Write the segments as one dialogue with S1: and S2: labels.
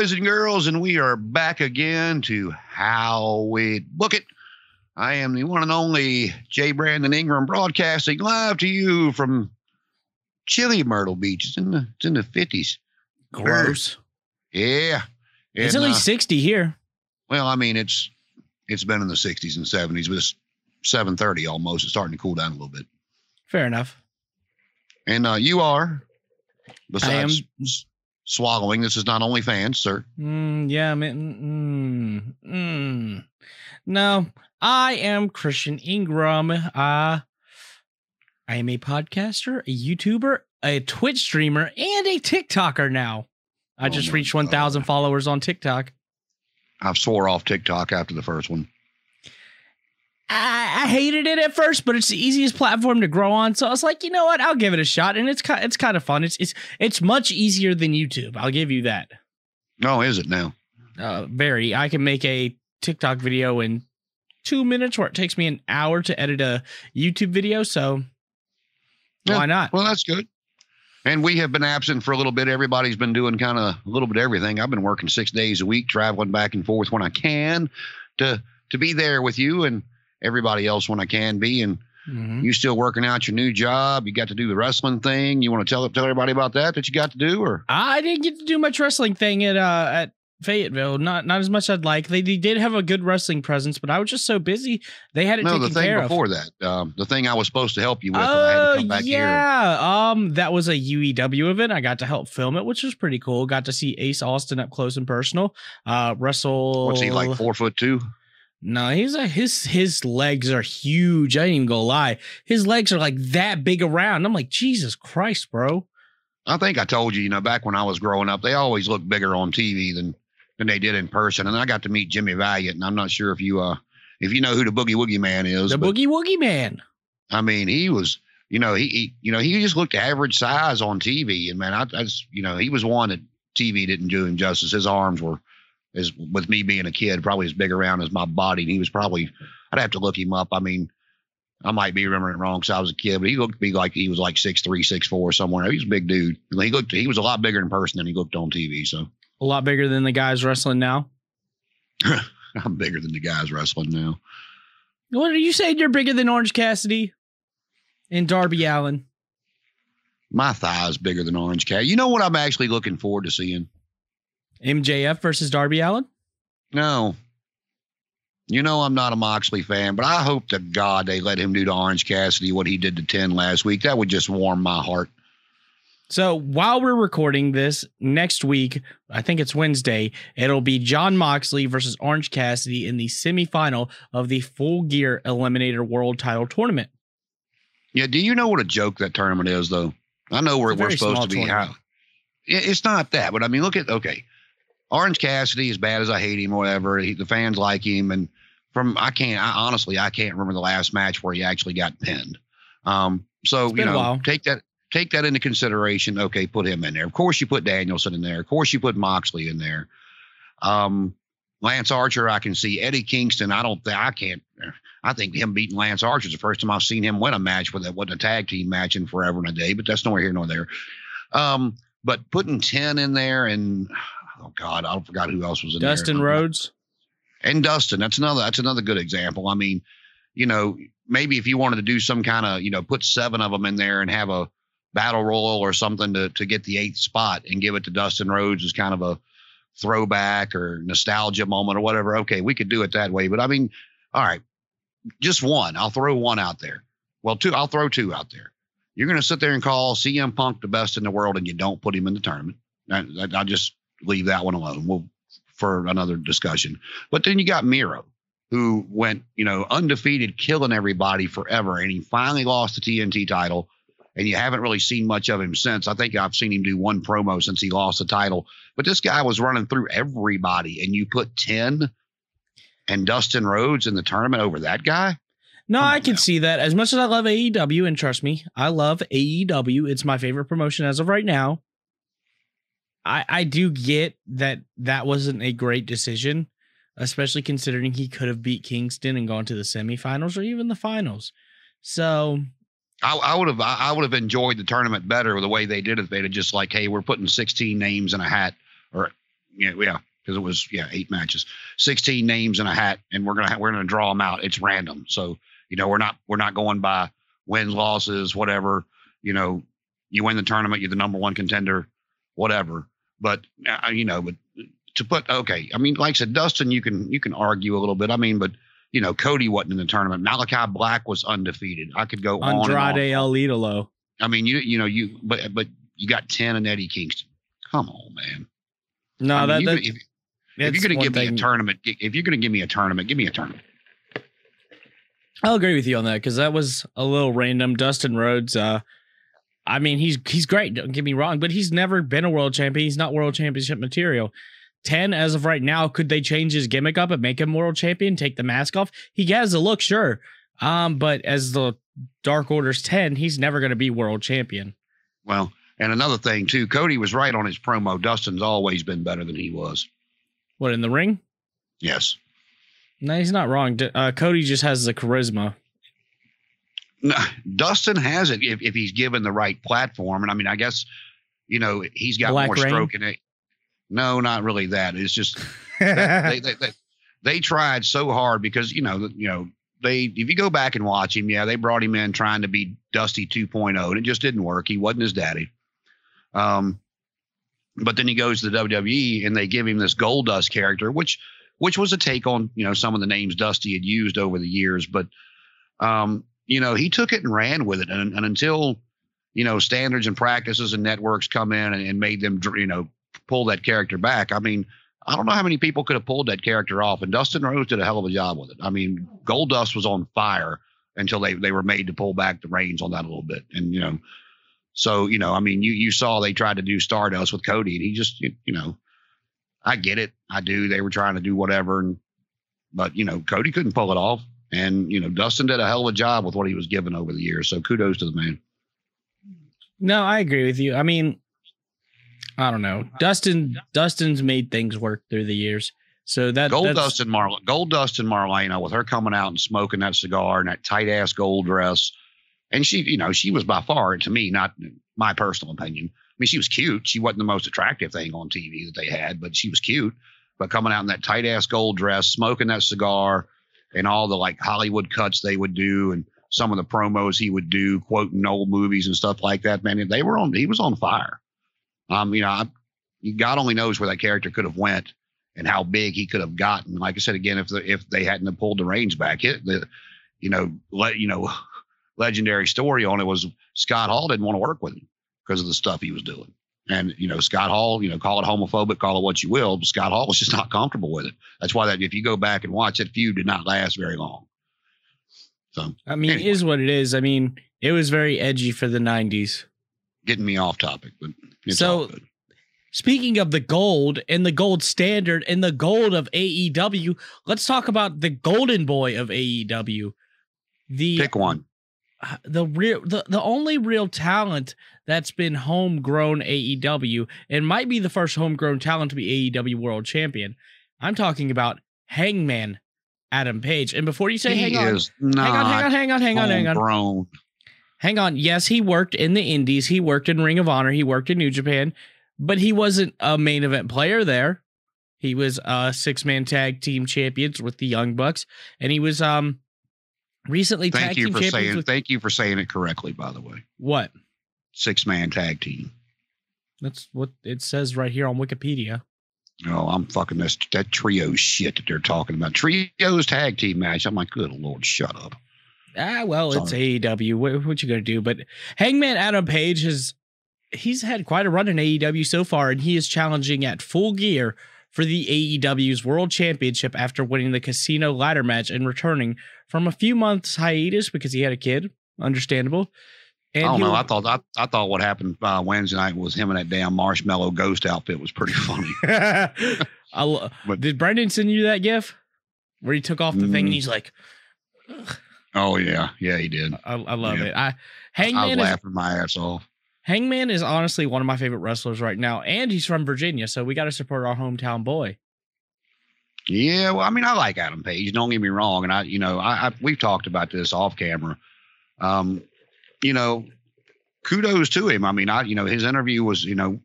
S1: Boys and girls, and we are back again to How We Book It. I am the one and only J. Brandon Ingram broadcasting live to you from chilly Myrtle Beach. It's in the, it's in the 50s.
S2: Gross.
S1: Yeah.
S2: It's
S1: And,
S2: at
S1: uh,
S2: least 60 here.
S1: well, I mean, it's it's been in the 60s and 70s, but it's 7:30 almost. It's starting to cool down a little bit.
S2: Fair enough.
S1: And uh, you are, besides swallowing, this is not only fans, sir.
S2: Mm, yeah, man. Mm, mm. No, I am Christian Ingram. Uh, I am a podcaster, a YouTuber, a Twitch streamer, and a TikToker now. I
S1: Oh
S2: just reached 1,000 followers on TikTok.
S1: I've swore off TikTok after the first one.
S2: I, I hated it at first, but it's the easiest platform to grow on. So I was like, you know what? I'll give it a shot, and it's kind it's kind of fun. It's it's it's much easier than YouTube. I'll give you that.
S1: No, is it now?
S2: uh, very. I can make a TikTok video in two minutes, where it takes me an hour to edit a YouTube video. So
S1: Yeah,
S2: why not?
S1: Well, that's good. And we have been absent for a little bit. Everybody's been doing kind of a little bit of everything. I've been working six days a week, traveling back and forth when I can to to be there with you and everybody else when I can be. And
S2: Mhm.
S1: you still working out your new job. You got to do the wrestling thing. You want to tell tell everybody about that that you got to do, or
S2: I didn't get to do much wrestling thing at uh at Fayetteville. Not not as much as I'd like. They, they did have a good wrestling presence, but I was just so busy. They had it
S1: no,
S2: taken
S1: the thing
S2: care
S1: before that, um, the thing I was supposed to help you with, I had
S2: Oh
S1: to come back here.
S2: yeah, um, that was a UEW event. I got to help film it, which was pretty cool. Got to see Ace Austin up close and personal. Uh, wrestle.
S1: What's he like? Four foot two?
S2: No, he's a, his his legs are huge. I ain't even gonna lie. His legs are like that big around. I'm like, Jesus Christ, bro.
S1: I think I told you, you know, back when I was growing up, they always looked bigger on TV than than they did in person. And I got to meet Jimmy Valiant, and I'm not sure if you uh if you know who the Boogie Woogie Man is.
S2: The Boogie Woogie Man.
S1: I mean, he was, you know, he, he you know he just looked average size on TV, and man, I, I just you know he was one that TV didn't do him justice. His arms were, as with me being a kid, probably as big around as my body, and he was probably I'd have to look him up. I mean. I might be remembering it wrong because I was a kid, but he looked to be like he was like six three, six four somewhere. He was a big dude. He looked he was a lot bigger in person than he looked on TV. So
S2: A lot bigger than the guys wrestling now.
S1: I'm bigger than the guys wrestling now.
S2: What are you saying? You're bigger than Orange Cassidy and Darby Allin.
S1: My thigh is bigger than Orange Cat. You know what I'm actually looking forward to seeing?
S2: MJF versus Darby Allin.
S1: No. You know I'm not a Moxley fan, but I hope to God they let him do to Orange Cassidy what he did to 10 last week. That would just warm my heart.
S2: So while we're recording this next week, I think it's Wednesday, it'll be Jon Moxley versus Orange Cassidy in the semifinal of the Full Gear Eliminator World Title Tournament.
S1: Yeah, do you know what a joke that tournament is, though? I know
S2: a
S1: we're supposed to be. How, it's not that, but I mean, look at, okay. Orange Cassidy, as bad as I hate him or whatever, he, the fans like him. And from, I can't, I honestly, I can't remember the last match where he actually got pinned. Um, so, you know, take that, take that into consideration. Okay, put him in there. Of course, you put Danielson in there. Of course, you put Moxley in there. Um, Lance Archer, I can see Eddie Kingston. I don't think I can't. I think him beating Lance Archer is the first time I've seen him win a match with it wasn't a tag team match in forever and a day, but that's nowhere here nor there. Um, but putting 10 in there and oh God, I forgot who else was in there.
S2: Dustin
S1: there.
S2: Rhodes.
S1: And Dustin, that's another that's another good example. I mean, you know, maybe if you wanted to do some kind of, you know, put seven of them in there and have a battle royal or something to to get the eighth spot and give it to Dustin Rhodes as kind of a throwback or nostalgia moment or whatever. Okay, we could do it that way. But I mean, all right, just one. I'll throw one out there. Well, two, I'll throw two out there. You're going to sit there and call CM Punk the best in the world and you don't put him in the tournament. I, I- I'll just leave that one alone. We'll for another discussion. But then you got Miro, who went, you know, undefeated, killing everybody forever, and he finally lost the TNT title. And you haven't really seen much of him since. I think I've seen him do one promo since he lost the title. But this guy was running through everybody, and you put 10 and Dustin Rhodes in the tournament over that guy?
S2: No,
S1: Come
S2: I can
S1: now.
S2: see that. As much as I love AEW, and trust me, I love AEW. It's my favorite promotion as of right now. I I do get that that wasn't a great decision, especially considering he could have beat Kingston and gone to the semifinals or even the finals. So
S1: I, would have I would have enjoyed the tournament better the way they did it. They'd have just like, hey, we're putting 16 names in a hat, or Yeah, yeah, because it was yeah eight matches, sixteen names in a hat, and we're gonna we're gonna draw them out. It's random, so you know we're not we're not going by wins, losses, whatever. You know, you win the tournament, you're the number one contender, whatever. But uh, you know, but to put okay, I mean, like I said, Dustin, you can you can argue a little bit. I mean, but you know, Cody wasn't in the tournament. Malakai Black was undefeated. I could go on. and on.
S2: Andrade El Idolo.
S1: I mean, you you know you but but you got ten and Eddie Kingston. Come on, man.
S2: No,
S1: I mean,
S2: that,
S1: you- if, if you're going to give me a tournament, if you're going to give me a tournament, give me a tournament.
S2: I'll agree with you on that because that was a little random. Dustin Rhodes, uh, I mean, he's he's great. Don't get me wrong, but he's never been a world champion. He's not world championship material. Ten as of right now, could they change his gimmick up and make him world champion? Take the mask off. He has a look, sure, um, but as the Dark Order's ten, he's never going to be world champion.
S1: Well, and another thing too, Cody was right on his promo. Dustin's always been better than he was.
S2: What in the ring?
S1: Yes.
S2: No, he's not wrong. Uh, Cody just has the charisma.
S1: No, Dustin has it if, if he's given the right platform. And I mean, I guess, you know, he's got
S2: Black
S1: more
S2: Rain?
S1: stroke in it. No, not really that. It's just they, they, they, they tried so hard because you know you know they if you go back and watch him yeah they brought him in trying to be Dusty 2.0 and it just didn't work he wasn't his daddy um but then he goes to the WWE and they give him this Gold Dust character which which was a take on you know some of the names Dusty had used over the years but um you know he took it and ran with it. And, and until you know standards and practices and networks come in and, and made them you know pull that character back I mean I don't know how many people could have pulled that character off, and Dustin Rhodes did a hell of a job with it. I mean, Gold Dust was on fire until they they were made to pull back the reins on that a little bit, and you know, so you know, I mean, you you saw they tried to do Stardust with Cody, and he just you, you know, I get it, I do. They were trying to do whatever, and but you know, Cody couldn't pull it off, and you know, Dustin did a hell of a job with what he was given over the years. So kudos to the man.
S2: No, I agree with you. I mean, I don't know. Dustin Dustin's made things work through the years. So that
S1: Gold
S2: that's,
S1: Dust and Marla, Gold Dust and Marlena, with her coming out and smoking that cigar and that tight ass gold dress, and she, you know, she was by far to me, not my personal opinion. I mean, she was cute. She wasn't the most attractive thing on TV that they had, but she was cute. But coming out in that tight ass gold dress, smoking that cigar, and all the like Hollywood cuts they would do, and some of the promos he would do, quoting old movies and stuff like that. Man, they were on. He was on fire. Um, you know, I, God only knows where that character could have went and how big he could have gotten. Like I said again, if the if they hadn't pulled the reins back, it the you know let you know legendary story on it was Scott Hall didn't want to work with him because of the stuff he was doing. And you know Scott Hall, you know, call it homophobic, call it what you will, but Scott Hall was just not comfortable with it. That's why that if you go back and watch that feud did not last very long. So
S2: I mean,
S1: Anyway.
S2: it is what it is. I mean, it was very edgy for the '90s.
S1: getting me off topic, but
S2: So-. Speaking of the gold and the gold standard and the gold of AEW, let's talk about the golden boy of AEW. The
S1: Pick one.
S2: The real the, the only real talent that's been homegrown AEW and might be the first homegrown talent to be AEW world champion. I'm talking about Hangman Adam Page. And before you say
S1: he
S2: hang on, hang on, hang on, hang on, hang on, hang on. Hang on. Yes, he worked in the Indies. He worked in Ring of Honor. He worked in New Japan, but he wasn't a main event player there. He was a six man tag team champions with the Young Bucks, and he was um recently tag
S1: Thank you for saying.
S2: with
S1: Thank you for saying it correctly. By the way,
S2: what?
S1: six man tag team.
S2: That's what it says right here on Wikipedia.
S1: Oh, I'm fucking this that trio shit that they're talking about. Trios tag team match. I'm like, good lord, shut up.
S2: Ah, well, it's AEW. What, what you gonna do? But Hangman Adam Page has he's had quite a run in AEW so far, and he is challenging at full gear for the AEW's World Championship after winning the Casino Ladder match and returning from a few months hiatus because he had a kid. Understandable. And
S1: I don't know. I thought I, I thought what happened uh, Wednesday night was him in that damn marshmallow ghost outfit was pretty funny.
S2: I lo-
S1: But-
S2: did Brendan send you that gif where he took off the thing and
S1: Mm.
S2: he's like,
S1: oh yeah, yeah, he did.
S2: I, I love
S1: Yeah.
S2: it. I
S1: I was
S2: Hangman is
S1: laughing my ass off.
S2: Hangman is honestly one of my favorite wrestlers right now, and he's from Virginia, so we got to support our hometown boy.
S1: Yeah, well, I mean, I like Adam Page. Don't get me wrong, and I, you know, I, I we've talked about this off camera. Um, you know, kudos to him. I mean, I, you know, his interview was, you know,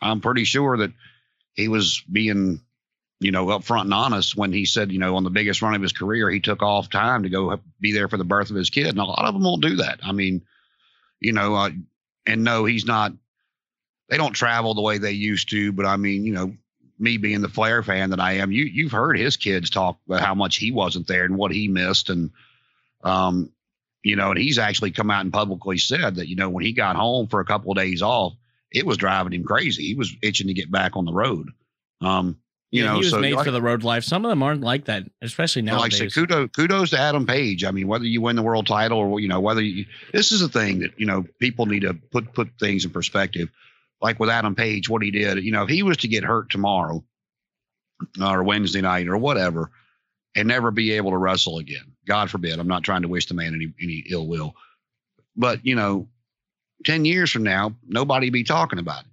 S1: I'm pretty sure that he was being, you know, upfront and honest when he said, you know, on the biggest run of his career, he took off time to go be there for the birth of his kid. And a lot of them won't do that. I mean, you know, uh, and no, he's not. They don't travel the way they used to, but I mean, you know, me being the Flair fan that I am, you you've heard his kids talk about how much he wasn't there and what he missed, and um, you know, and he's actually come out and publicly said that you know when he got home for a couple of days off, it was driving him crazy. He was itching to get back on the road. Um, you
S2: Yeah,
S1: know,
S2: he was
S1: so
S2: made
S1: like,
S2: for the road life. Some of them aren't like that, especially
S1: know, like I said, kudos, kudos to Adam Page. I mean, whether you win the world title or you know whether you, this is a thing that you know people need to put put things in perspective. Like with Adam Page, what he did, you know, if he was to get hurt tomorrow or Wednesday night or whatever, and never be able to wrestle again, God forbid. I'm not trying to wish the man any any ill will, but you know, ten years from now, nobody be talking about it.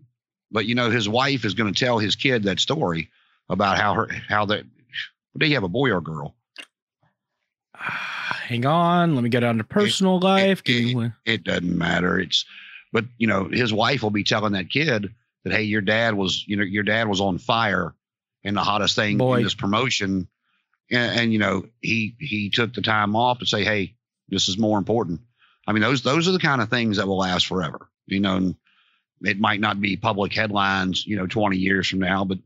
S1: But you know, his wife is going to tell his kid that story about how her how that. Do you have a boy or a girl?
S2: Ah, hang on, let me go down to personal life. Give me one-
S1: it doesn't matter. It's, but you know, his wife will be telling that kid that, hey, your dad was, you know, your dad was on fire and the hottest thing
S2: Boy.
S1: in this promotion. And, and, you know, he, he took the time off to say, hey, this is more important. I mean, those, those are the kind of things that will last forever, you know, and it might not be public headlines, you know, 20 years from now, but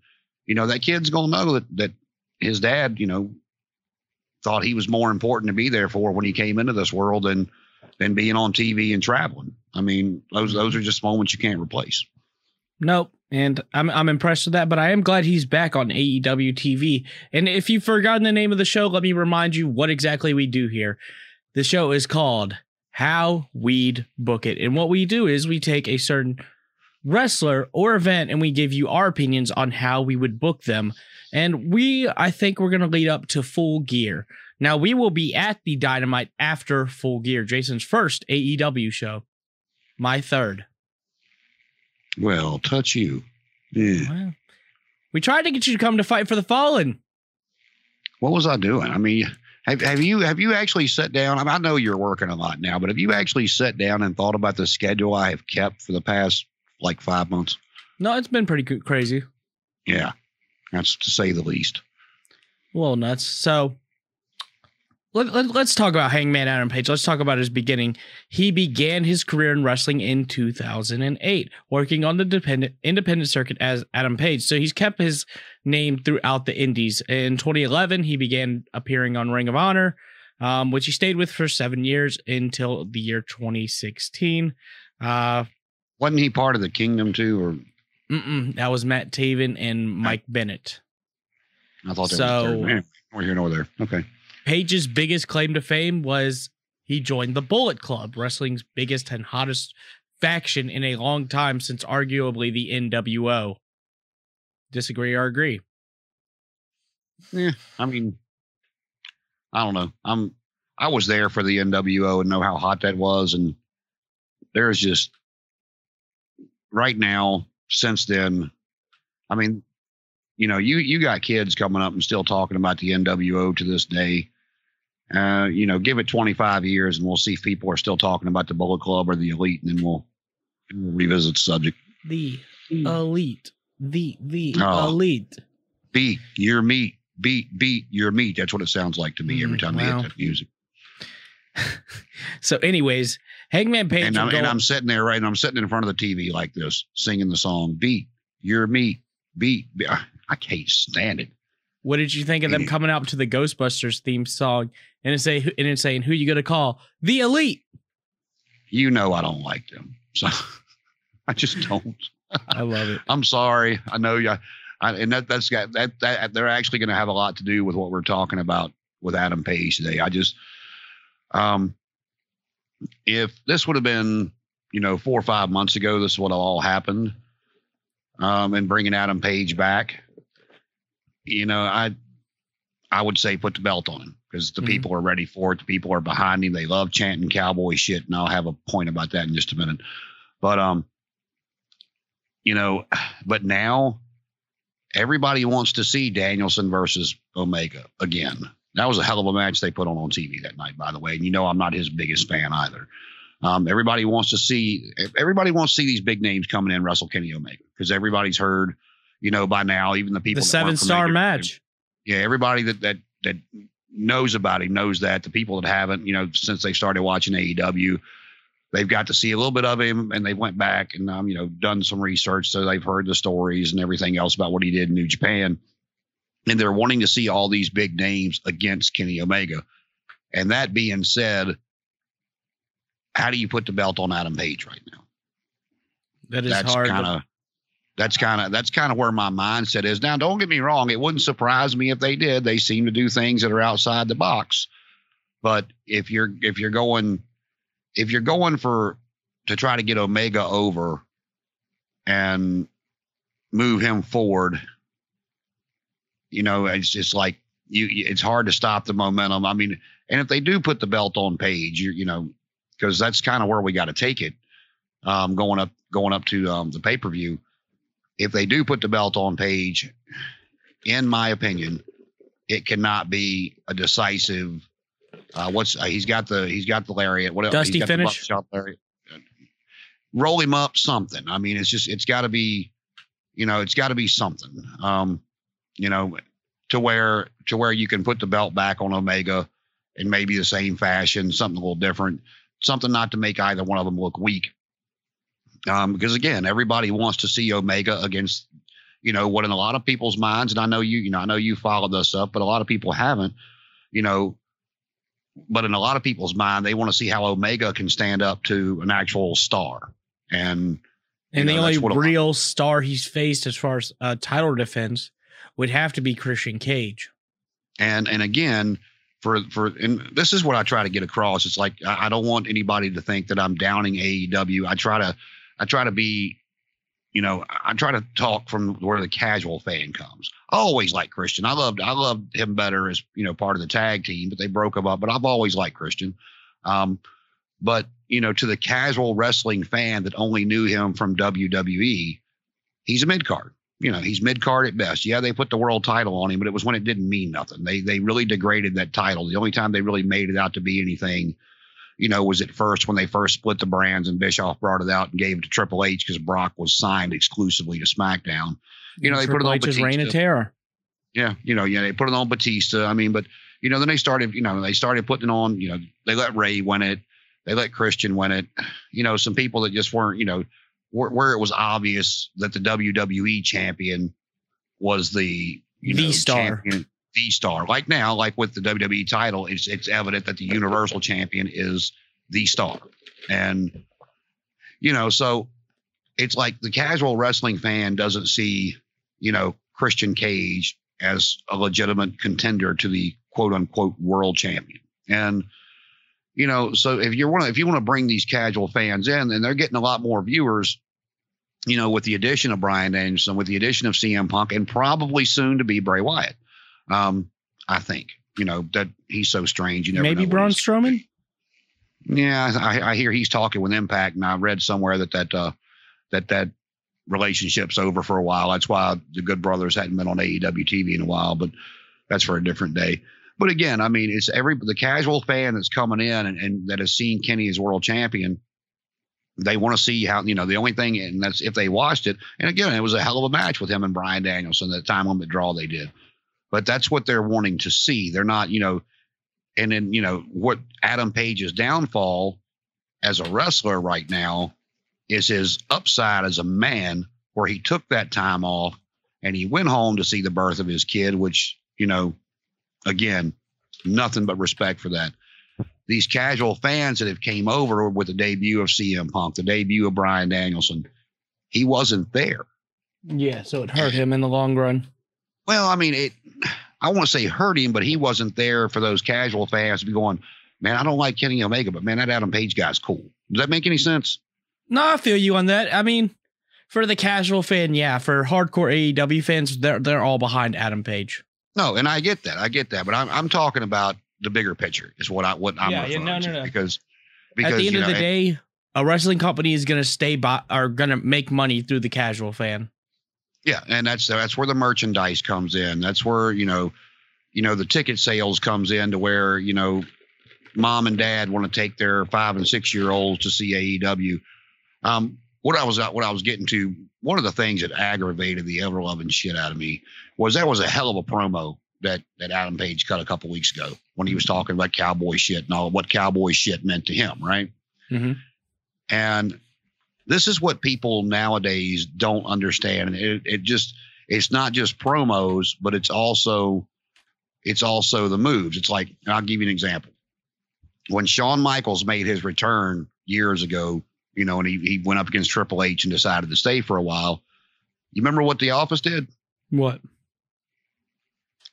S1: you know, that kid's going to know that, that his dad, you know, thought he was more important to be there for when he came into this world than, than being on TV and traveling. I mean, those those are just moments you can't replace.
S2: Nope. And I'm I'm impressed with that, but I am glad he's back on AEW TV. And if you've forgotten the name of the show, let me remind you what exactly we do here. The show is called How We'd Book It. And what we do is we take a certain wrestler or event and we give you our opinions on how we would book them. And we, I think, we're going to lead up to full gear. Now, we will be at the Dynamite after full gear, Jason's first AEW show, my third.
S1: Well, touch you. Yeah.
S2: Well, we tried to get you to come to fight for the fallen.
S1: What was I doing? I mean, have have you have you actually sat down? I, mean, I know you're working a lot now, but have you actually sat down and thought about the schedule I have kept for the past like five months?
S2: No, it's been pretty crazy.
S1: Yeah, that's to say the least.
S2: A little nuts. So let, let, let's talk about Hangman Adam Page. Let's talk about his beginning. He began his career in wrestling in 2008, working on the dependent, independent circuit as Adam Page. So he's kept his name throughout the indies. In 2011, he began appearing on Ring of Honor, um, which he stayed with for seven years until the year 2016. Uh,
S1: Wasn't he part of the Kingdom too? Or
S2: mm-mm, that was Matt Taven and Mike Bennett.
S1: I thought that
S2: So-
S1: was the third. Anyway, We're here nor there. Okay.
S2: Page's biggest claim to fame was he joined the Bullet Club, wrestling's biggest and hottest faction in a long time since arguably the NWO. Disagree or agree?
S1: Yeah, I mean, I don't know. I'm I was there for the NWO and know how hot that was, and there's just right now since then. I mean, you know, you you got kids coming up and still talking about the NWO to this day. Uh, you know, give it 25 years and we'll see if people are still talking about the Bullet Club or the Elite, and then we'll, we'll revisit the subject.
S2: The elite. The the
S1: Oh.
S2: elite.
S1: Beat your meat, beat beat your meat. That's what it sounds like to me every
S2: Mm,
S1: time they
S2: wow.
S1: hit that music.
S2: So, anyways, Hangman Page.
S1: and I'm, and I'm sitting there, right? And I'm sitting in front of the TV like this, singing the song "Beat Your Meat." Beat. be- I I can't stand it.
S2: what did you think of them coming out to the Ghostbusters theme song and it's say and it's saying who you gonna call the elite?
S1: You know I don't like them, so I just don't.
S2: I love it.
S1: I'm sorry. I know you. I, and that that's got that that they're actually going to have a lot to do with what we're talking about with Adam Page today. I just, um, if this would have been, you know, four or five months ago, this would have all happened. Um, and bringing Adam Page back, you know, I, I would say put the belt on him because the
S2: Mhm.
S1: people are ready for it. The people are behind him. They love chanting cowboy shit, and I'll have a point about that in just a minute. But um, you know, but now everybody wants to see Danielson versus Omega again. That was a hell of a match they put on on TV that night, by the way. And you know, I'm not his biggest fan either. Um, everybody wants to see everybody wants to see these big names coming in wrestle Kenny Omega because everybody's heard, you know, by now, even the people
S2: the seven star
S1: familiar with him.
S2: match.
S1: Yeah, everybody that that that knows about him knows that. The people that haven't, you know, since they started watching AEW, they've got to see a little bit of him, and they went back and um, you know, done some research, so they've heard the stories and everything else about what he did in New Japan, and they're wanting to see all these big names against Kenny Omega. And that being said, how do you put the belt on Adam Page right now?
S2: That is
S1: that's
S2: hard.
S1: kind of that's kind of that's kind of where my mindset is now don't get me wrong it wouldn't surprise me if they did they seem to do things that are outside the box but if you're if you're going if you're going for to try to get omega over and move him forward you know it's just like you it's hard to stop the momentum i mean and if they do put the belt on page you you know because that's kind of where we got to take it um, going up going up to um, the pay per view. If they do put the belt on Page, in my opinion, it cannot be a decisive. Uh, what's uh, he's got the he's got the lariat. What?
S2: Dusty finish?
S1: Roll him up, something. I mean, it's just it's got to be, you know, it's got to be something. Um, you know, to where to where you can put the belt back on Omega in maybe the same fashion, something a little different, something not to make either one of them look weak. Um, because again, everybody wants to see Omega against, you know, what in a lot of people's minds, and I know you, you know, I know you followed this up, but a lot of people haven't, you know, but in a lot of people's mind, they want to see how Omega can stand up to an actual star. And you
S2: and
S1: know,
S2: the only
S1: that's what a lot-
S2: real star he's faced as far as uh, title defense would have to be Christian Cage.
S1: and and again for for and this is what I try to get across. It's like I, I don't want anybody to think that I'm downing AEW. I try to I try to be, you know, I try to talk from where the casual fan comes. I always like Christian. I loved I loved him better as you know part of the tag team, but they broke him up. But I've always liked Christian. Um, but you know, to the casual wrestling fan that only knew him from WWE, he's a mid card. You know, he's mid card at best. Yeah, they put the world title on him, but it was when it didn't mean nothing. They they really degraded that title. The only time they really made it out to be anything, you know, was at first when they first split the brands and Bischoff brought it out and gave it to Triple H because Brock was signed exclusively to SmackDown. You know, they put it on
S2: H's reign of terror.
S1: Yeah, you know, yeah, they put it on Batista. I mean, but you know, then they started, you know, they started putting it on. You know, they let Rey win it. They let Christian win it. You know, some people that just weren't, you know, where, where it was obvious that the WWE champion was the you
S2: The
S1: know,
S2: star.
S1: champion, the star. Like now, like with the WWE title, it's it's evident that the Universal champion is the star, and you know, so it's like the casual wrestling fan doesn't see, you know, Christian Cage as a legitimate contender to the quote unquote world champion. And you know, so if you want to if you want to bring these casual fans in, and they're getting a lot more viewers, you know, with the addition of Bryan Danielson, with the addition of CM Punk, and probably soon to be Bray Wyatt. Um, I think you know that he's so strange. You never
S2: Maybe Braun Strowman.
S1: yeah, I, I hear he's talking with Impact, and I read somewhere that that uh, that that relationship's over for a while. That's why the Good Brothers hadn't been on AEW TV in a while, but that's for a different day. But again, I mean, it's every the casual fan that's coming in and, and that has seen Kenny as world champion. They want to see how you know the only thing, and that's if they watched it. And again, it was a hell of a match with him and Bryan Danielson. the time limit draw they did, but that's what they're wanting to see. They're not, you know, and then you know what Adam Page's downfall as a wrestler right now is his upside as a man, where he took that time off and he went home to see the birth of his kid, which you know, again, nothing but respect for that. These casual fans that have came over with the debut of CM Punk, the debut of Bryan Danielson, he wasn't there.
S2: Yeah, so it hurt him in the long run.
S1: Well, I mean, it. I want to say hurt him, but he wasn't there for those casual fans to be going, man, I don't like Kenny Omega, but man, that Adam Page guy's cool. Does that make any sense?
S2: No, I feel you on that. I mean, for the casual fan, yeah. For hardcore AEW fans, they're they're all behind Adam Page.
S1: No, and I get that. I get that, but I'm I'm talking about the bigger picture. Is what I what I'm
S2: Yeah, yeah, no, no, no.
S1: because because
S2: At the end of
S1: know,
S2: the day, a wrestling company is going to stay by are going to make money through the casual fan.
S1: Yeah, and that's that's where the merchandise comes in. That's where you know, you know, the ticket sales comes in to where you know, mom and dad want to take their five and six year olds to see AEW. Um, what I was what I was getting to, one of the things that aggravated the ever loving shit out of me was that was a hell of a promo that that Adam Page cut a couple weeks ago when he was talking about cowboy shit and all what cowboy shit meant to him, right?
S2: Mm-hmm.
S1: And this is what people nowadays don't understand. It, it just it's not just promos, but it's also it's also the moves. It's like I'll give you an example. When Shawn Michaels made his return years ago you know, and he, he went up against Triple H and decided to stay for a while. You remember what the office did?
S2: What?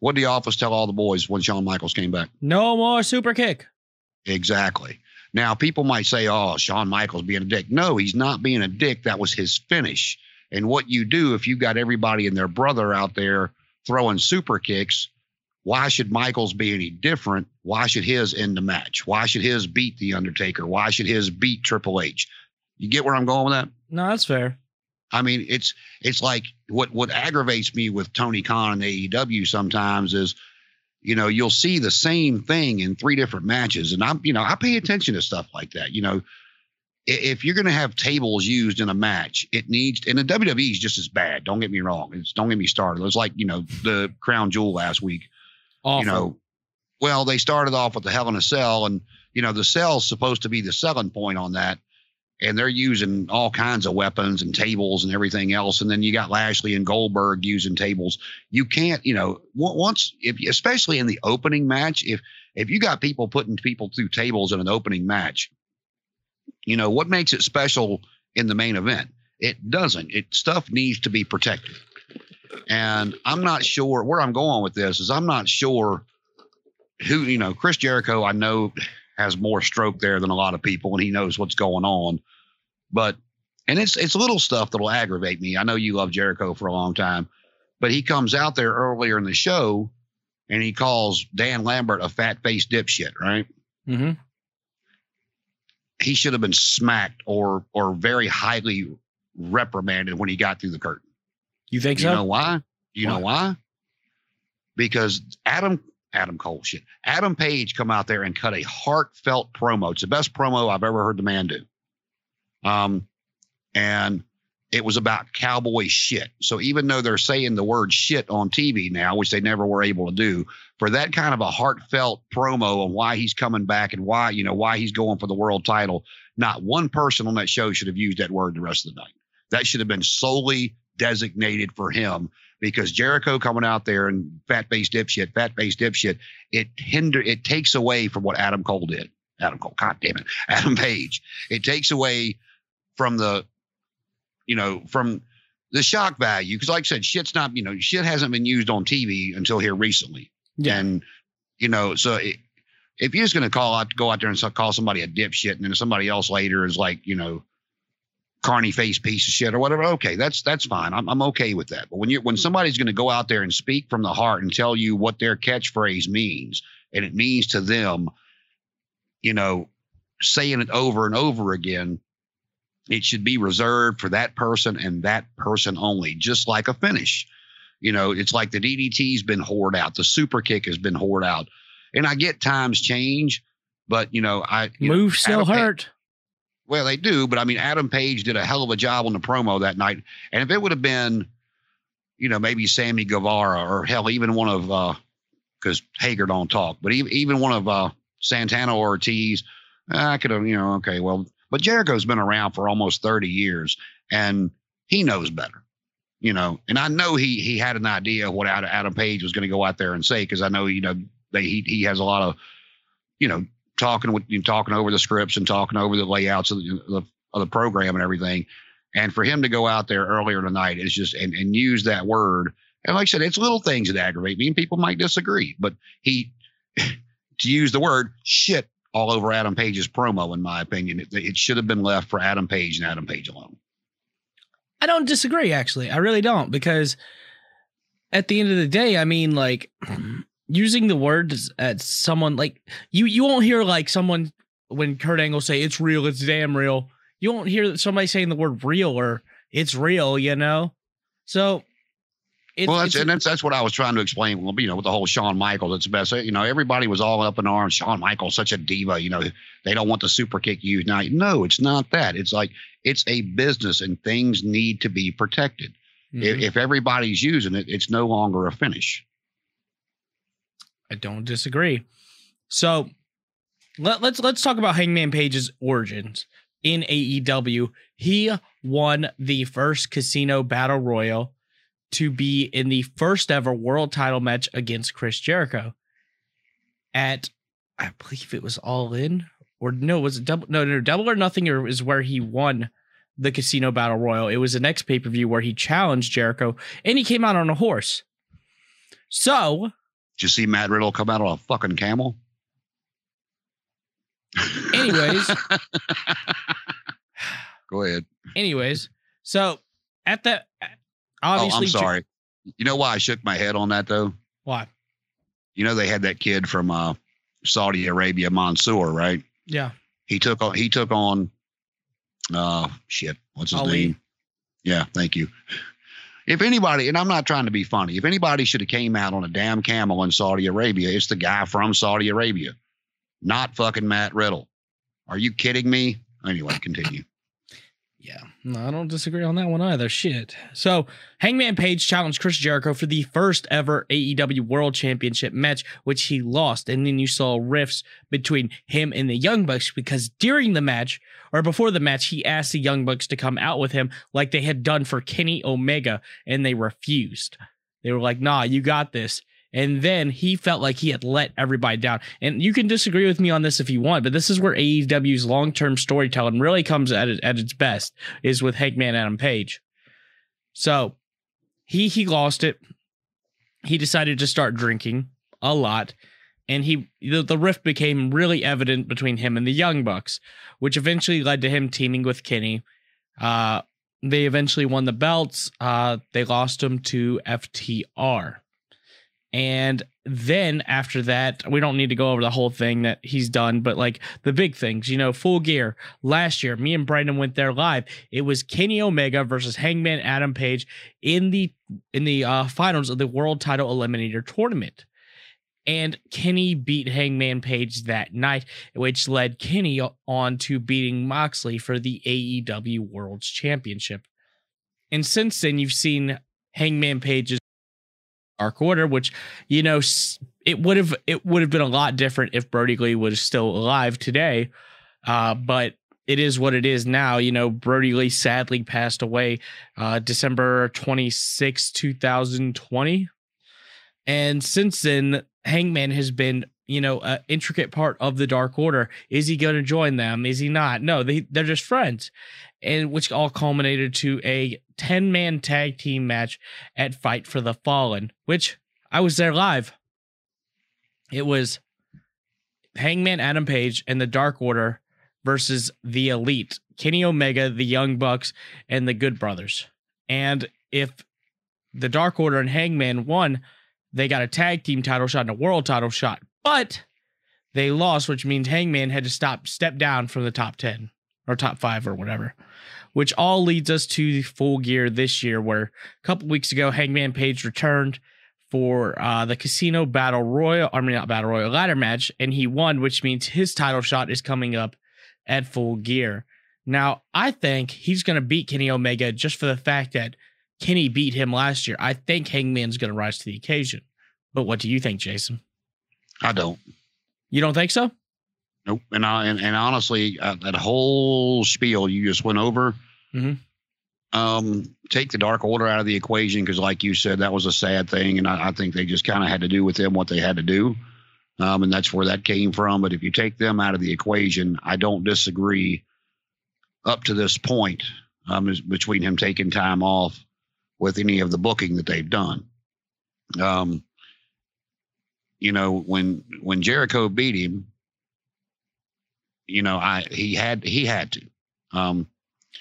S1: What did the office tell all the boys when Shawn Michaels came back?
S2: No more super kick.
S1: Exactly. Now, people might say, oh, Shawn Michaels being a dick. No, he's not being a dick. That was his finish. And what you do if you got everybody and their brother out there throwing super kicks, why should Michaels be any different? Why should his end the match? Why should his beat The Undertaker? Why should his beat Triple H? You get where I'm going with that?
S2: No, that's fair.
S1: I mean, it's it's like what what aggravates me with Tony Khan and AEW sometimes is, you know, you'll see the same thing in three different matches, and I'm you know I pay attention to stuff like that. You know, if you're going to have tables used in a match, it needs and the WWE is just as bad. Don't get me wrong. It's don't get me started. It's like you know the Crown Jewel last week.
S2: Awful.
S1: You know, well they started off with the Hell in a Cell, and you know the cell's supposed to be the selling point on that and they're using all kinds of weapons and tables and everything else. And then you got Lashley and Goldberg using tables. You can't, you know, once if especially in the opening match, if if you got people putting people through tables in an opening match, you know what makes it special in the main event? It doesn't. It stuff needs to be protected. And I'm not sure where I'm going with this is I'm not sure who, you know, Chris Jericho, I know has more stroke there than a lot of people and he knows what's going on. But and it's it's little stuff that'll aggravate me. I know you love Jericho for a long time, but he comes out there earlier in the show and he calls Dan Lambert a fat faced dipshit, right?
S2: Mm-hmm.
S1: He should have been smacked or or very highly reprimanded when he got through the curtain.
S2: You think
S1: you
S2: so?
S1: You know why? You
S2: Why?
S1: know why? Because Adam Adam Cole shit. Adam Page come out there and cut a heartfelt promo. It's the best promo I've ever heard the man do. Um, and it was about cowboy shit. So even though they're saying the word shit on TV now, which they never were able to do, for that kind of a heartfelt promo on why he's coming back and why, you know, why he's going for the world title, not one person on that show should have used that word the rest of the night. That should have been solely designated for him because Jericho coming out there and fat faced dipshit, fat faced dipshit, it hinder it takes away from what Adam Cole did. Adam Cole, God damn it, Adam Page. It takes away from the, you know, from the shock value. Because, like I said, shit's not, you know, shit hasn't been used on TV until here recently.
S2: Yeah.
S1: And, you know, so it, if you're just going to call out, go out there and call somebody a dipshit, and then somebody else later is like, you know, carny face piece of shit or whatever, okay, that's that's fine. I'm I'm okay with that. But when you when hmm. somebody's going to go out there and speak from the heart and tell you what their catchphrase means, and it means to them, you know, saying it over and over again, it should be reserved for that person and that person only, just like a finish. You know, it's like the DDT's been hoard out, the super kick has been hoard out. And I get times change, but you know, I you know,
S2: Move still
S1: Adam Pa-
S2: hurt.
S1: well, they do, but I mean, Adam Page did a hell of a job on the promo that night. And if it would have been, you know, maybe Sammy Guevara or hell, even one of, uh, because Hager don't talk, but even, even one of uh, Santana or Ortiz, I could have, you know, okay, well, but Jericho's been around for almost 30 years and he knows better, you know, and I know he he had an idea of what Adam, Page was going to go out there and say because I know, you know, they, he, he has a lot of, you know, talking with you talking over the scripts and talking over the layouts of the, the of the program and everything. And for him to go out there earlier tonight is just and, and use that word. And like I said, it's little things that aggravate me, and people might disagree. But he to use the word shit all over Adam Page's promo, in my opinion, it, it should have been left for Adam Page and Adam Page alone.
S2: I don't disagree, actually. I really don't, because at the end of the day, I mean, like using the words at someone like you, you won't hear like someone when Kurt Angle say it's real, it's damn real. You won't hear somebody saying the word real or it's real, you know. So It's,
S1: well, that's and that's that's what I was trying to explain. Well, you know, with the whole Shawn Michaels, it's best. You know, everybody was all up in arms. Shawn Michaels, such a diva. You know, they don't want the super kick used. Now, no, it's not that. It's like it's a business, and things need to be protected. If,
S2: Mhm.
S1: if everybody's using it, it's no longer a finish.
S2: I don't disagree. So let, let's let's talk about Hangman Page's origins in AEW. He won the first Casino Battle Royal to be in the first ever world title match against Chris Jericho. At I believe it was All In or no, was it double? No, no, Double or Nothing or is where he won the Casino Battle Royal. It was the next pay per view where he challenged Jericho and he came out on a horse. So
S1: Did you see Matt Riddle come out on a fucking camel?
S2: Anyways.
S1: go ahead.
S2: Anyways, so at the
S1: Oh, I'm sorry. You know why I shook my head on that though?
S2: Why?
S1: You know they had that kid from uh, Saudi Arabia, Mansoor, right?
S2: Yeah,
S1: He took on he took on uh shit, what's his
S2: Ali.
S1: name? Yeah, thank you. If anybody, and I'm not trying to be funny, if anybody should have came out on a damn camel in Saudi Arabia, it's the guy from Saudi Arabia, not fucking Matt Riddle. Are you kidding me? Anyway, continue.
S2: yeah. I don't disagree on that one either. Shit. So Hangman Page challenged Chris Jericho for the first ever AEW World Championship match, which he lost, and then you saw rifts between him and the Young Bucks because during the match or before the match, he asked the Young Bucks to come out with him like they had done for Kenny Omega, and they refused. They were like, "Nah, you got this." And then he felt like he had let everybody down. And you can disagree with me on this if you want, but this is where AEW's long-term storytelling really comes at at its best is with Hangman Adam Page. So he he lost it. He decided to start drinking a lot, and he the, the rift became really evident between him and the Young Bucks, which eventually led to him teaming with Kenny. Uh, they eventually won the belts. Uh, they lost him to FTR. And then after that, we don't need to go over the whole thing that he's done, but like the big things, you know, full gear. Last year, me and Brandon went there live. It was Kenny Omega versus Hangman Adam Page in the in the uh, finals of the World Title Eliminator Tournament. And Kenny beat Hangman Page that night, which led Kenny on to beating Moxley for the AEW World's Championship. And since then, you've seen Hangman Page's Dark Order, which you know it would have it would have been a lot different if Brodie Lee was still alive today. Uh, but it is what it is now. You know, Brodie Lee sadly passed away uh, December 26, 2020. And since then, Hangman has been, you know, an intricate part of the Dark Order. Is he going to join them? Is he not? No, they, they're just friends. And which all culminated to a 10 man tag team match at Fight for the Fallen, which I was there live. It was Hangman Adam Page and the Dark Order versus the Elite, Kenny Omega, the Young Bucks, and the Good Brothers. And if the Dark Order and Hangman won, they got a tag team title shot and a world title shot. But they lost, which means Hangman had to stop step down from the top 10 or top 5 or whatever. Which all leads us to the full gear this year where a couple weeks ago Hangman Page returned for uh, the Casino Battle Royal, I mean not Battle Royal ladder match and he won, which means his title shot is coming up at full gear. Now, I think he's going to beat Kenny Omega just for the fact that Kenny beat him last year. I think Hangman's going to rise to the occasion. But what do you think, Jason?
S1: I don't.
S2: You don't think so?
S1: Nope. And I and, and honestly, uh, that whole spiel you just went over.
S2: Mhm.
S1: Um, take the Dark Order out of the equation because, like you said, that was a sad thing, and I, I think they just kind of had to do with them what they had to do, um, and that's where that came from. But if you take them out of the equation, I don't disagree. Up to this point, um, is between him taking time off with any of the booking that they've done. Um, you know, when when Jericho beat him, you know, I he had he had to. Um,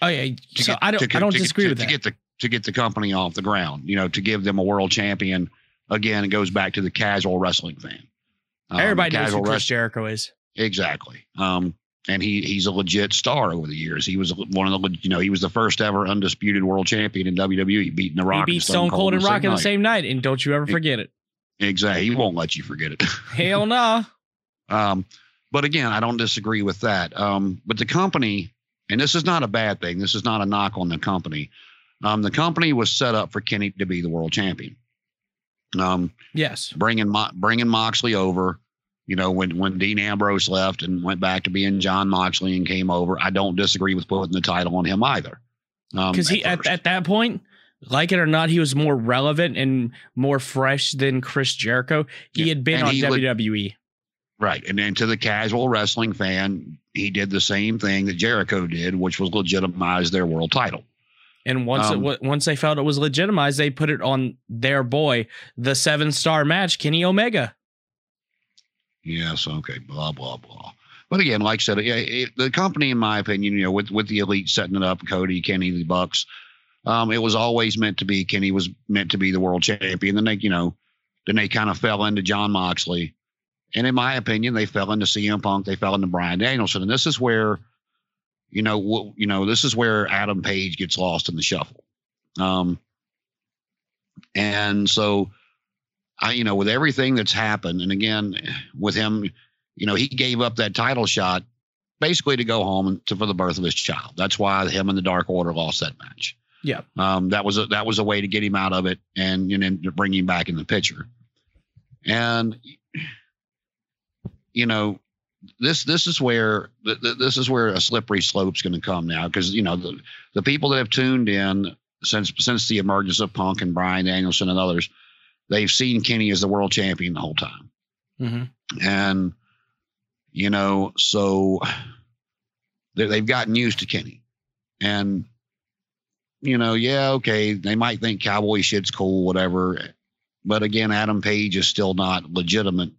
S2: Oh yeah.
S1: to
S2: So
S1: get-
S2: I don't.
S1: to,
S2: I don't
S1: to,
S2: disagree
S1: to,
S2: with
S1: to
S2: that.
S1: get the to get the company off the ground. You know, to give them a world champion. Again, it goes back to the casual wrestling fan. Um,
S2: Everybody knows who Chris Jericho is.
S1: Exactly. Um, and he he's a legit star over the years. He was one of the you know he was the first ever undisputed world champion in WWE, beating the Rock.
S2: He beat Stone, Cold and Rock in the same night, and don't you ever forget it.
S1: Exactly, he won't let you forget it.
S2: Hell no.
S1: um, but again, I don't disagree with that. Um, but the company, and this is not a bad thing. This is not a knock on the company. Um, the company was set up for Kenny to be the world champion. Um,
S2: yes,
S1: bringing Mo- bringing Moxley over you know, when when Dean Ambrose left and went back to being Jon Moxley and came over, I don't disagree with putting the title on him either.
S2: Because um, he at, at that point, like it or not, he was more relevant and more fresh than Chris Jericho. He yeah. had been and on WWE.
S1: Would, right. And then to the casual wrestling fan, he did the same thing that Jericho did, which was legitimize their world title.
S2: And once um, it, once they felt it was legitimized, they put it on their boy, the seven star match, Kenny Omega.
S1: Yes, okay, blah blah blah. But again, like I said, it, it, the company, in my opinion, you know, with with the elite setting it up, Cody, Kenny, the Bucks, um, it was always meant to be. Kenny was meant to be the world champion. Then they, you know, then they kind of fell into Jon Moxley, and in my opinion, they fell into CM Punk. They fell into Bryan Danielson, and this is where, you know, w- you know, this is where Adam Page gets lost in the shuffle. Um, and so I, you know, with everything that's happened, and again, with him, you know, he gave up that title shot basically to go home to, for the birth of his child. That's why him and the Dark Order lost that match.
S2: Yeah.
S1: Um, that was a, that was a way to get him out of it and, and then bring him back in the picture. And, you know, this this is where this is where a slippery slope's going to come now because you know the the people that have tuned in since since the emergence of Punk and Bryan Danielson and others they've seen Kenny as the world champion the whole time. Mm-hmm. And, you know, so they've gotten used to Kenny. And, you know, yeah, okay, they might think cowboy shit's cool, whatever. But again, Adam Page is still not legitimate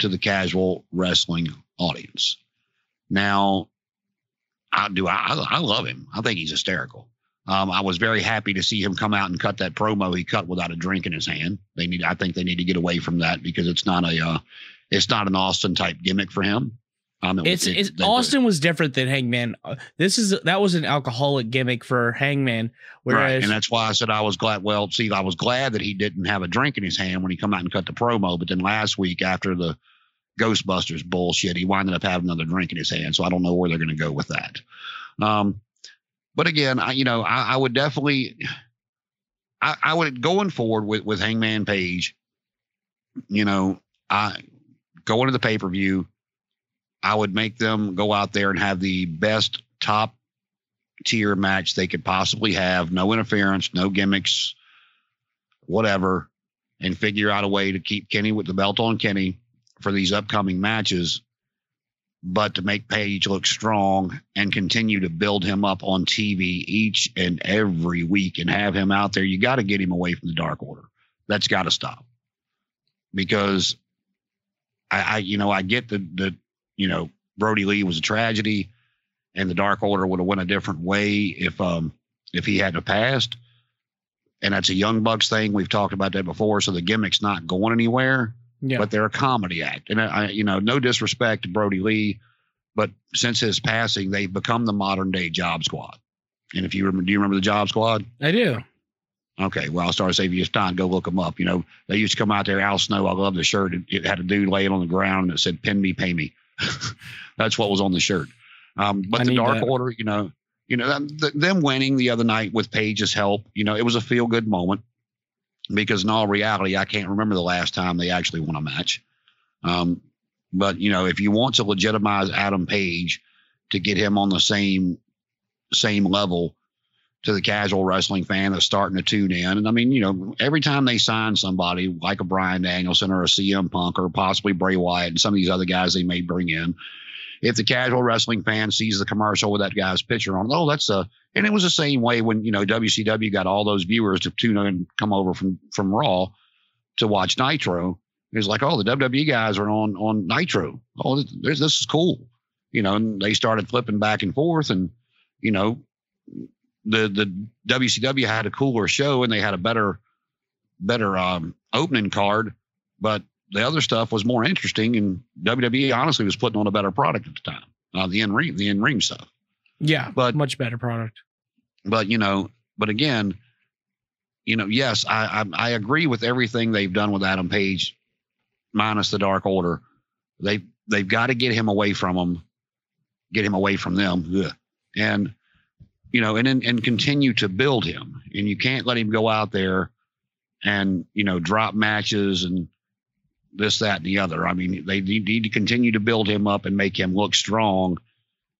S1: to the casual wrestling audience. Now, I do I, I love him. I think he's hysterical. Um, I was very happy to see him come out and cut that promo he cut without a drink in his hand. They need, I think, they need to get away from that because it's not a, uh, it's not an Austin type gimmick for him.
S2: Um, it, it's, it, Austin was different than Hangman. Uh, this is that was an alcoholic gimmick for Hangman, whereas right.
S1: and that's why I said I was glad. Well, see, I was glad that he didn't have a drink in his hand when he come out and cut the promo. But then last week after the Ghostbusters bullshit, he winded up having another drink in his hand. So I don't know where they're going to go with that. Um, but again, I, you know, I, I would definitely, I, I, would going forward with with Hangman Page. You know, I going to the pay per view. I would make them go out there and have the best top tier match they could possibly have. No interference, no gimmicks, whatever, and figure out a way to keep Kenny with the belt on Kenny for these upcoming matches but to make Page look strong and continue to build him up on TV each and every week and have him out there, you got to get him away from the Dark Order. That's got to stop because I, I, you know, I get the the you know Brodie Lee was a tragedy, and the Dark Order would have went a different way if um if he hadn't passed. And that's a Young Bucks thing. We've talked about that before. So the gimmick's not going anywhere yeah. but they're a comedy act. And I, you know, no disrespect to Brodie Lee, but since his passing, they've become the modern day Job Squad. And if you remember, do you remember the Job Squad?
S2: I do.
S1: Okay, well, I'll start saving you time. Go look them up. You know, they used to come out there. Al Snow, I love the shirt. It, it had a dude laying on the ground that said, "Pin me, pay me." That's what was on the shirt. Um, but I the Dark that. Order, you know, you know, them, them winning the other night with Page's help, you know, it was a feel good moment because in all reality, I can't remember the last time they actually won a match. Um, but you know, if you want to legitimize Adam Page to get him on the same same level to the casual wrestling fan that's starting to tune in, and I mean, you know, every time they sign somebody like a Bryan Danielson or a CM Punk or possibly Bray Wyatt and some of these other guys they may bring in, if the casual wrestling fan sees the commercial with that guy's picture on, oh, that's a, and it was the same way when you know WCW got all those viewers to tune in and come over from from Raw to watch Nitro. It was like, oh, the WWE guys are on on Nitro. Oh, this, this is cool, you know. And they started flipping back and forth, and you know, the the WCW had a cooler show and they had a better better um, opening card, but the other stuff was more interesting, and WWE honestly was putting on a better product at the time. uh, the in ring, the in ring stuff.
S2: Yeah,
S1: But-
S2: much better product.
S1: But you know, but again, you know, yes, I, I I agree with everything they've done with Adam Page, minus the Dark Order. They they've got to get him away from them, get him away from them, Ugh. and you know, and and continue to build him. And you can't let him go out there and you know drop matches and this that and the other. I mean, they need need to continue to build him up and make him look strong.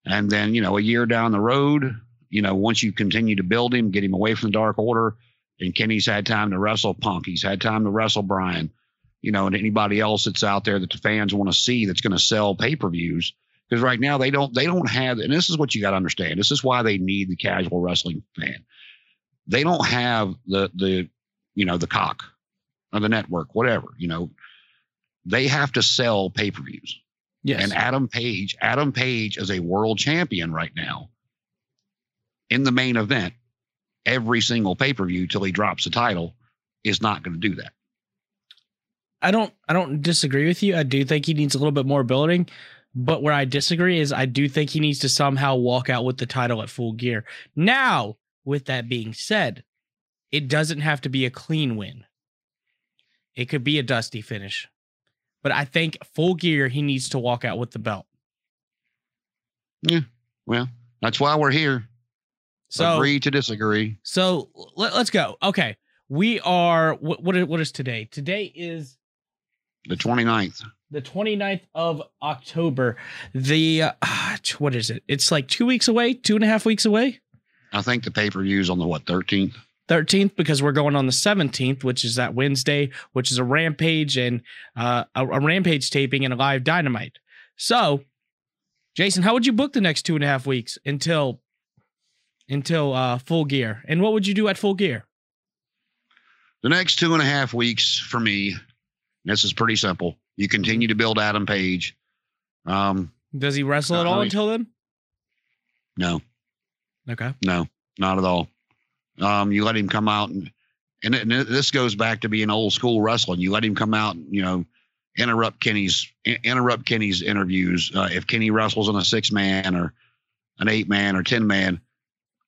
S1: And then you know, a year down the road, you know, once you continue to build him, get him away from the Dark Order, and Kenny's had time to wrestle Punk, he's had time to wrestle Bryan, you know, and anybody else that's out there that the fans want to see that's going to sell pay per views. Because right now they don't they don't have, and this is what you got to understand. This is why they need the casual wrestling fan. They don't have the the you know the cock or the network, whatever. You know, they have to sell pay per views.
S2: Yes.
S1: And Adam Page, Adam Page is a world champion right now in the main event. Every single pay per view till he drops the title is not going to do that.
S2: I don't I don't disagree with you. I do think he needs a little bit more building. But where I disagree is I do think he needs to somehow walk out with the title at full gear. Now, with that being said, it doesn't have to be a clean win. It could be a dusty finish. But I think full gear he needs to walk out with the belt. Yeah.
S1: Well, that's why we're here.
S2: So
S1: Agree to disagree.
S2: So let, us go. Okay. We are what what is, what is today? Today is
S1: The 29th.
S2: The 29th of October. The uh, what is it? It's like two weeks away, two and a half weeks away.
S1: I think the pay per view's on the what, 13th?
S2: 13th because we're going on the 17th, which is that Wednesday, which is a rampage and uh, a, a rampage taping and a live dynamite. So, Jason, how would you book the next two and a half weeks until until uh, full gear? And what would you do at full gear?
S1: The next two and a half weeks for me, this is pretty simple. You continue to build Adam Page. Um,
S2: Does he wrestle at all
S1: I-
S2: until then?
S1: no,
S2: Okay.
S1: No, not at all. Um, you let him come out and and, and this goes back to being old school wrestling. You let him come out and you know interrupt Kenny's in- interrupt Kenny's interviews. Uh, if Kenny wrestles in a six man or an eight man or ten man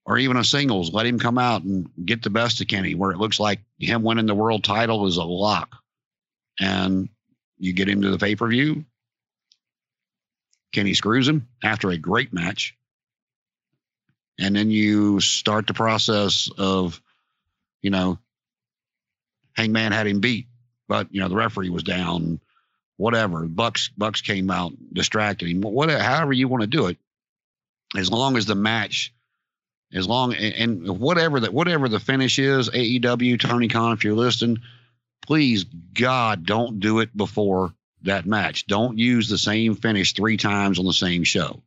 S1: or even a singles, let him come out and get the best of Kenny where it looks like him winning the world title is a lock. And you get him to the pay per view. Kenny screws him after a great match and then you start the process of, you know, Hangman had him beat, but you know the referee was down, whatever. Bucks Bucks came out, distracted him. Whatever, however you want to do it, as long as the match, as long and, whatever that whatever the finish is, AEW Tony Khan, if you're listening, please God don't do it before that match. Don't use the same finish three times on the same show.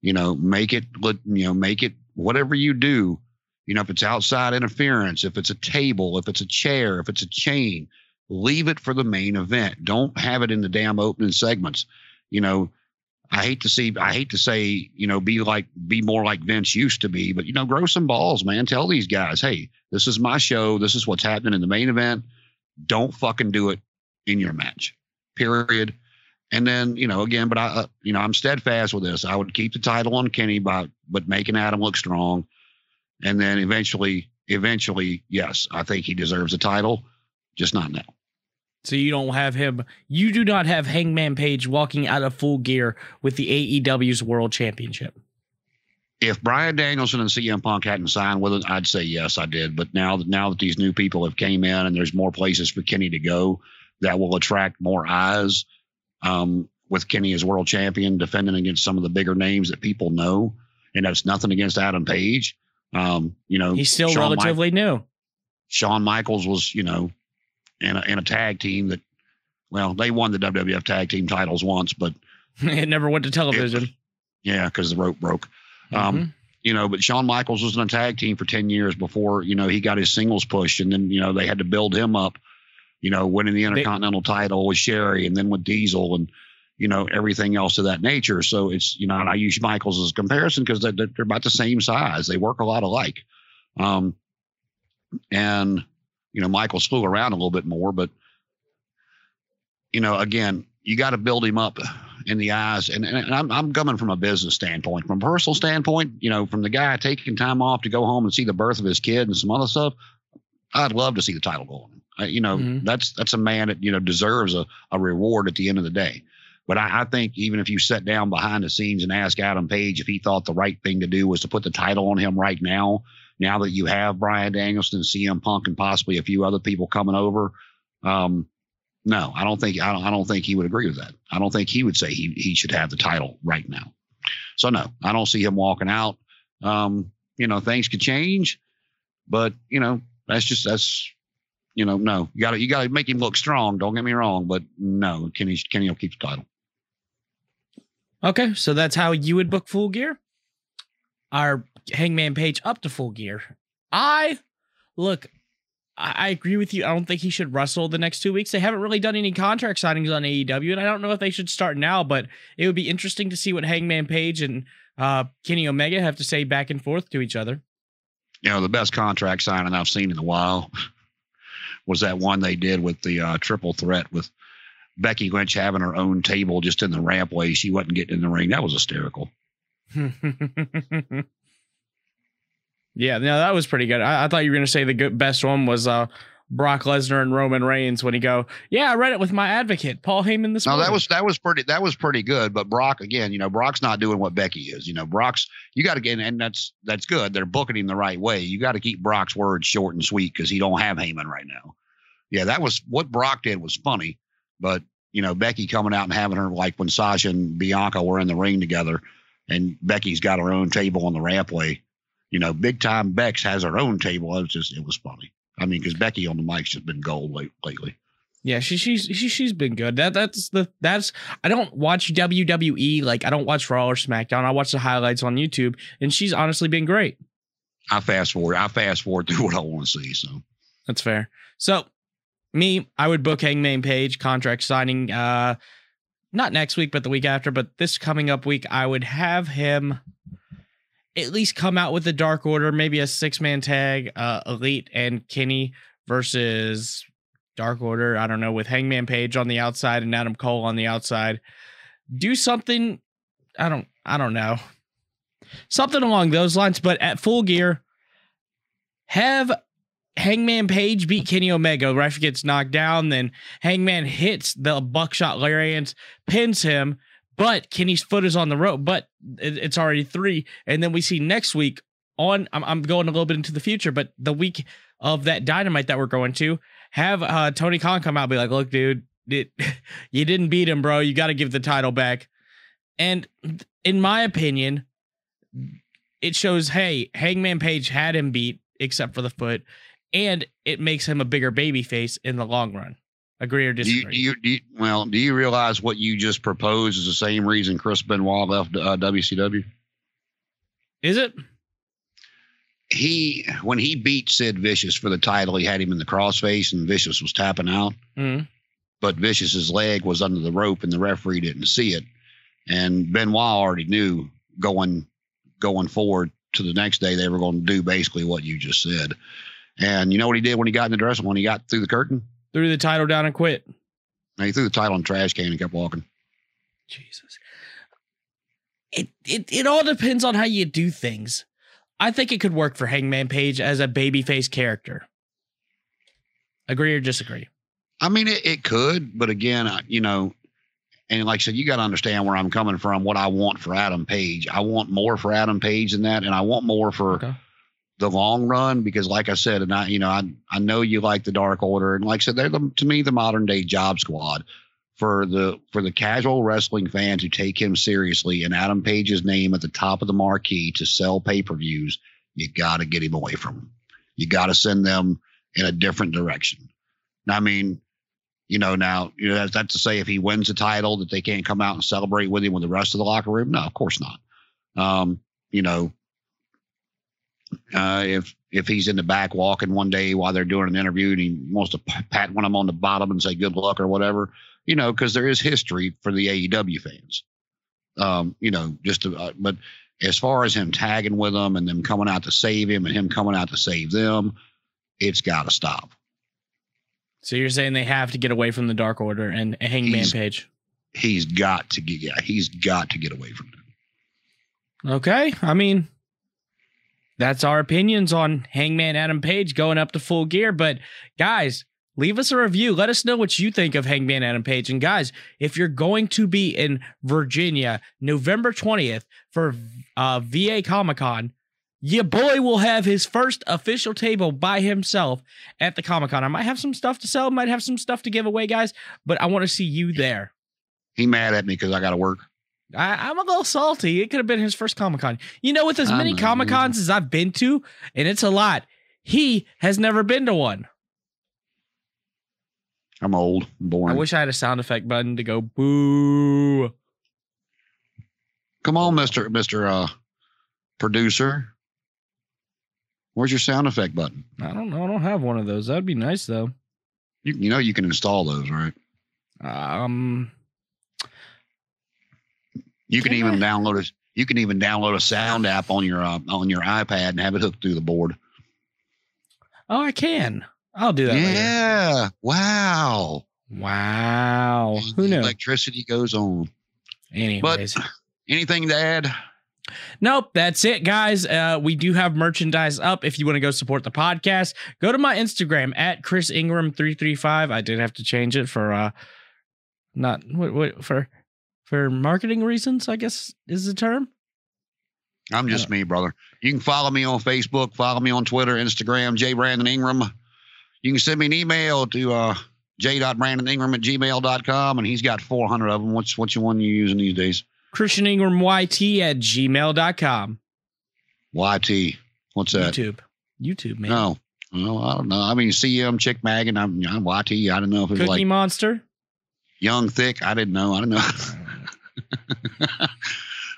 S1: You know make it you know make it whatever you do. You know if it's outside interference if it's a table if it's a chair if it's a chain leave it for the main event. Don't have it in the damn opening segments. You know i hate to see i hate to say you know be like be more like vince used to be but you know grow some balls man. Tell these guys hey this is my show. This is what's happening in the main event don't fucking do it in your match period and then, you know, again, but I, uh, you know, I'm steadfast with this. I would keep the title on Kenny, by but making Adam look strong. And then eventually, eventually, yes, I think he deserves a title, just not now.
S2: So you don't have him. You do not have Hangman Page walking out of full gear with the AEW's World Championship.
S1: If Bryan Danielson and CM Punk hadn't signed with it, I'd say yes, I did. But now that now that these new people have came in and there's more places for Kenny to go, that will attract more eyes. Um, with Kenny as world champion, defending against some of the bigger names that people know, and that's nothing against Adam Page. Um, you know,
S2: He's still
S1: Shawn Mi-
S2: relatively new.
S1: Shawn Michaels was, you know, in a, in a tag team that, well, they won the WWF tag team titles once, but
S2: it never went to television.
S1: yeah, because the rope broke. Um,
S2: Mhm.
S1: you know, but Shawn Michaels was in a tag team for 10 years before, you know, he got his singles push and then, you know, they had to build him up, you know, winning the Intercontinental title with Sherri and then with Diesel and, you know, everything else of that nature. So it's, you know, and I use Michaels as a comparison because they're, they're about the same size. They work a lot alike. Um, and, you know, Michaels flew around a little bit more, but, you know, again, you got to build him up in the eyes, and, and I'm I'm coming from a business standpoint, from a personal standpoint, you know, from the guy taking time off to go home and see the birth of his kid and some other stuff. I'd love to see the title go on. I, you know,
S2: Mhm.
S1: that's that's a man that you know deserves a, a reward at the end of the day. But I, I think even if you sat down behind the scenes and asked Adam Page if he thought the right thing to do was to put the title on him right now, now that you have Bryan Danielson, CM Punk, and possibly a few other people coming over, um, no, I don't think I don't, I don't think he would agree with that. I don't think he would say he he should have the title right now. So no, I don't see him walking out. Um, you know, things could change, but you know, that's just that's you know, no, you got to you got to make him look strong. Don't get me wrong, but no, Kenny Kenny will keep the title.
S2: Okay, so that's how you would book full gear. Our Hangman Page up to full gear. I look, I, agree with you. I don't think he should wrestle the next two weeks. They haven't really done any contract signings on AEW, and I don't know if they should start now. But it would be interesting to see what Hangman Page and uh, Kenny Omega have to say back and forth to each other.
S1: You know, the best contract signing I've seen in a while was that one they did with the uh, triple threat with Becky Lynch having her own table just in the rampway. She wasn't getting in the ring. That was hysterical.
S2: yeah, no, that was pretty good. I, I thought you were gonna say the good, best one was uh, Brock Lesnar and Roman Reigns when he go, yeah, I read it with my advocate Paul Heyman this
S1: No,
S2: morning.
S1: that was that was pretty that was pretty good. But Brock again, you know, Brock's not doing what Becky is. You know, Brock's you got to get and that's that's good. They're booking him the right way. You got to keep Brock's words short and sweet because he don't have Heyman right now. Yeah, that was what Brock did was funny, but you know, Becky coming out and having her like when Sasha and Bianca were in the ring together, and Becky's got her own table on the rampway. You know, big time Bex has her own table. It was just it was funny. I mean, because Becky on the mic's just been gold late, lately.
S2: Yeah, she she's she, she's been good. That that's the that's I don't watch WWE like I don't watch Raw or SmackDown. I watch the highlights on YouTube, and she's honestly been great.
S1: I fast forward. I fast forward through what I want to see. So.
S2: That's fair. So me, I would book Hangman Page contract signing. Uh, not next week, but the week after. But this coming up week, I would have him at least come out with the Dark Order, maybe a six man tag, uh, Elite and Kenny versus Dark Order. I don't know, with Hangman Page on the outside and Adam Cole on the outside. Do something. I don't. I don't know. Something along those lines, but at full gear, have Hangman Page beat Kenny Omega. Ref gets knocked down. Then Hangman hits the buckshot lariat, pins him, but Kenny's foot is on the rope. But it- it's already three. And then we see next week on. I'm, I'm going a little bit into the future, but the week of that dynamite that we're going to have uh, Tony Khan come out be like, "Look, dude, it, you didn't beat him, bro. You got to give the title back." And in my opinion, it shows, hey, Hangman Page had him beat except for the foot and it makes him a bigger baby face in the long run. Agree or
S1: Do you,
S2: disagree?
S1: do you, do you, well, do you realize what you just proposed is the same reason Chris Benoit left uh, WCW?
S2: Is it?
S1: He, when he beat Sid Vicious for the title, he had him in the crossface and Vicious was tapping out,
S2: Mm.
S1: but Vicious's leg was under the rope and the referee didn't see it. And Benoit already knew going going forward to the next day they were going to do basically what you just said. And you know what he did when he got in the dressing when he got through the curtain?
S2: Threw the title down and quit.
S1: He threw the title in the trash can and kept walking.
S2: Jesus. It, it it all depends on how you do things. I think it could work for Hangman Page as a babyface character. Agree or disagree?
S1: I mean, it, it could, but again, I- you know, and like I said, you got to understand where I'm coming from. What I want for Adam Page, I want more for Adam Page than that, and I want more for
S2: Okay.
S1: The long run because, like I said, and I, you know, I I know you like the Dark Order, and like I said, they're the, to me the modern day Job Squad for the for the casual wrestling fans who take him seriously and Adam Page's name at the top of the marquee to sell pay per views. You got to get him away from. You got to send them in a different direction. I mean, you know, now you know that's, that's to say if he wins the title that they can't come out and celebrate with him with the rest of the locker room. No, of course not. Um, you know, uh, if if he's in the back walking one day while they're doing an interview and he wants to pat one of them on the bottom and say good luck or whatever, you know, because there is history for the AEW fans. Um, you know, just to, uh, but as far as him tagging with them and them coming out to save him and him coming out to save them, it's got to stop.
S2: So you're saying they have to get away from the Dark Order and Hangman
S1: He's-
S2: Page?
S1: he's got to get yeah, he's got to get away from them.
S2: Okay. I mean, that's our opinions on Hangman Adam Page going up to full gear. But guys, leave us a review. Let us know what you think of Hangman Adam Page. And guys, if you're going to be in Virginia November 20th for uh, VA Comic Con, your boy will have his first official table by himself at the Comic Con. I might have some stuff to sell, might have some stuff to give away, guys, but I want to see you there.
S1: He mad at me because I got to work.
S2: I, am a little salty. It could have been his first Comic Con. You know, with as many Comic Cons as I've been to, and it's a lot, he has never been to one.
S1: I'm old, boring.
S2: I wish I had a sound effect button to go boo.
S1: Come on, Mister Mister uh, Producer. Where's your sound effect button?
S2: I don't know. I don't have one of those. That'd be nice though.
S1: You you know you can install those, right?
S2: Um,
S1: you can even download it. You can even download a sound app on your uh, on your iPad and have it hooked through the board.
S2: Oh, I can. I'll do that.
S1: Yeah. Later. Wow.
S2: Wow. Who knows?
S1: Electricity goes on.
S2: Anyways.
S1: But anything to add?
S2: Nope, that's it, guys. Uh, we do have merchandise up. If you want to go support the podcast, go to my Instagram at Chris Ingram three three five. I did have to change it for uh, not what what for for marketing reasons. I guess is the term.
S1: I'm just me, brother. You can follow me on Facebook, follow me on Twitter, Instagram, J Brandon Ingram. You can send me an email to uh, j.brandoningram at gmail.com, and he's got 400 of them. What's what's the one you using these days?
S2: Christian Ingram YT at gmail.com.
S1: YT. What's that?
S2: YouTube. YouTube, man.
S1: No. No, I don't know. I mean, CM, Chick Mag, and I'm, I'm YT. I don't know if it's
S2: Cookie
S1: like
S2: Monster.
S1: Young, thick. I didn't know. I don't know.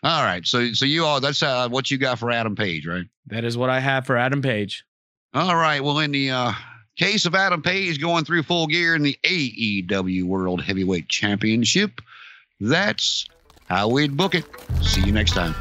S1: all right. So, so you all, that's uh, what you got for Adam Page, right?
S2: That is what I have for Adam Page.
S1: All right. Well, in the uh, case of Adam Page going through full gear in the AEW World Heavyweight Championship, that's how we'd book it. See you next time.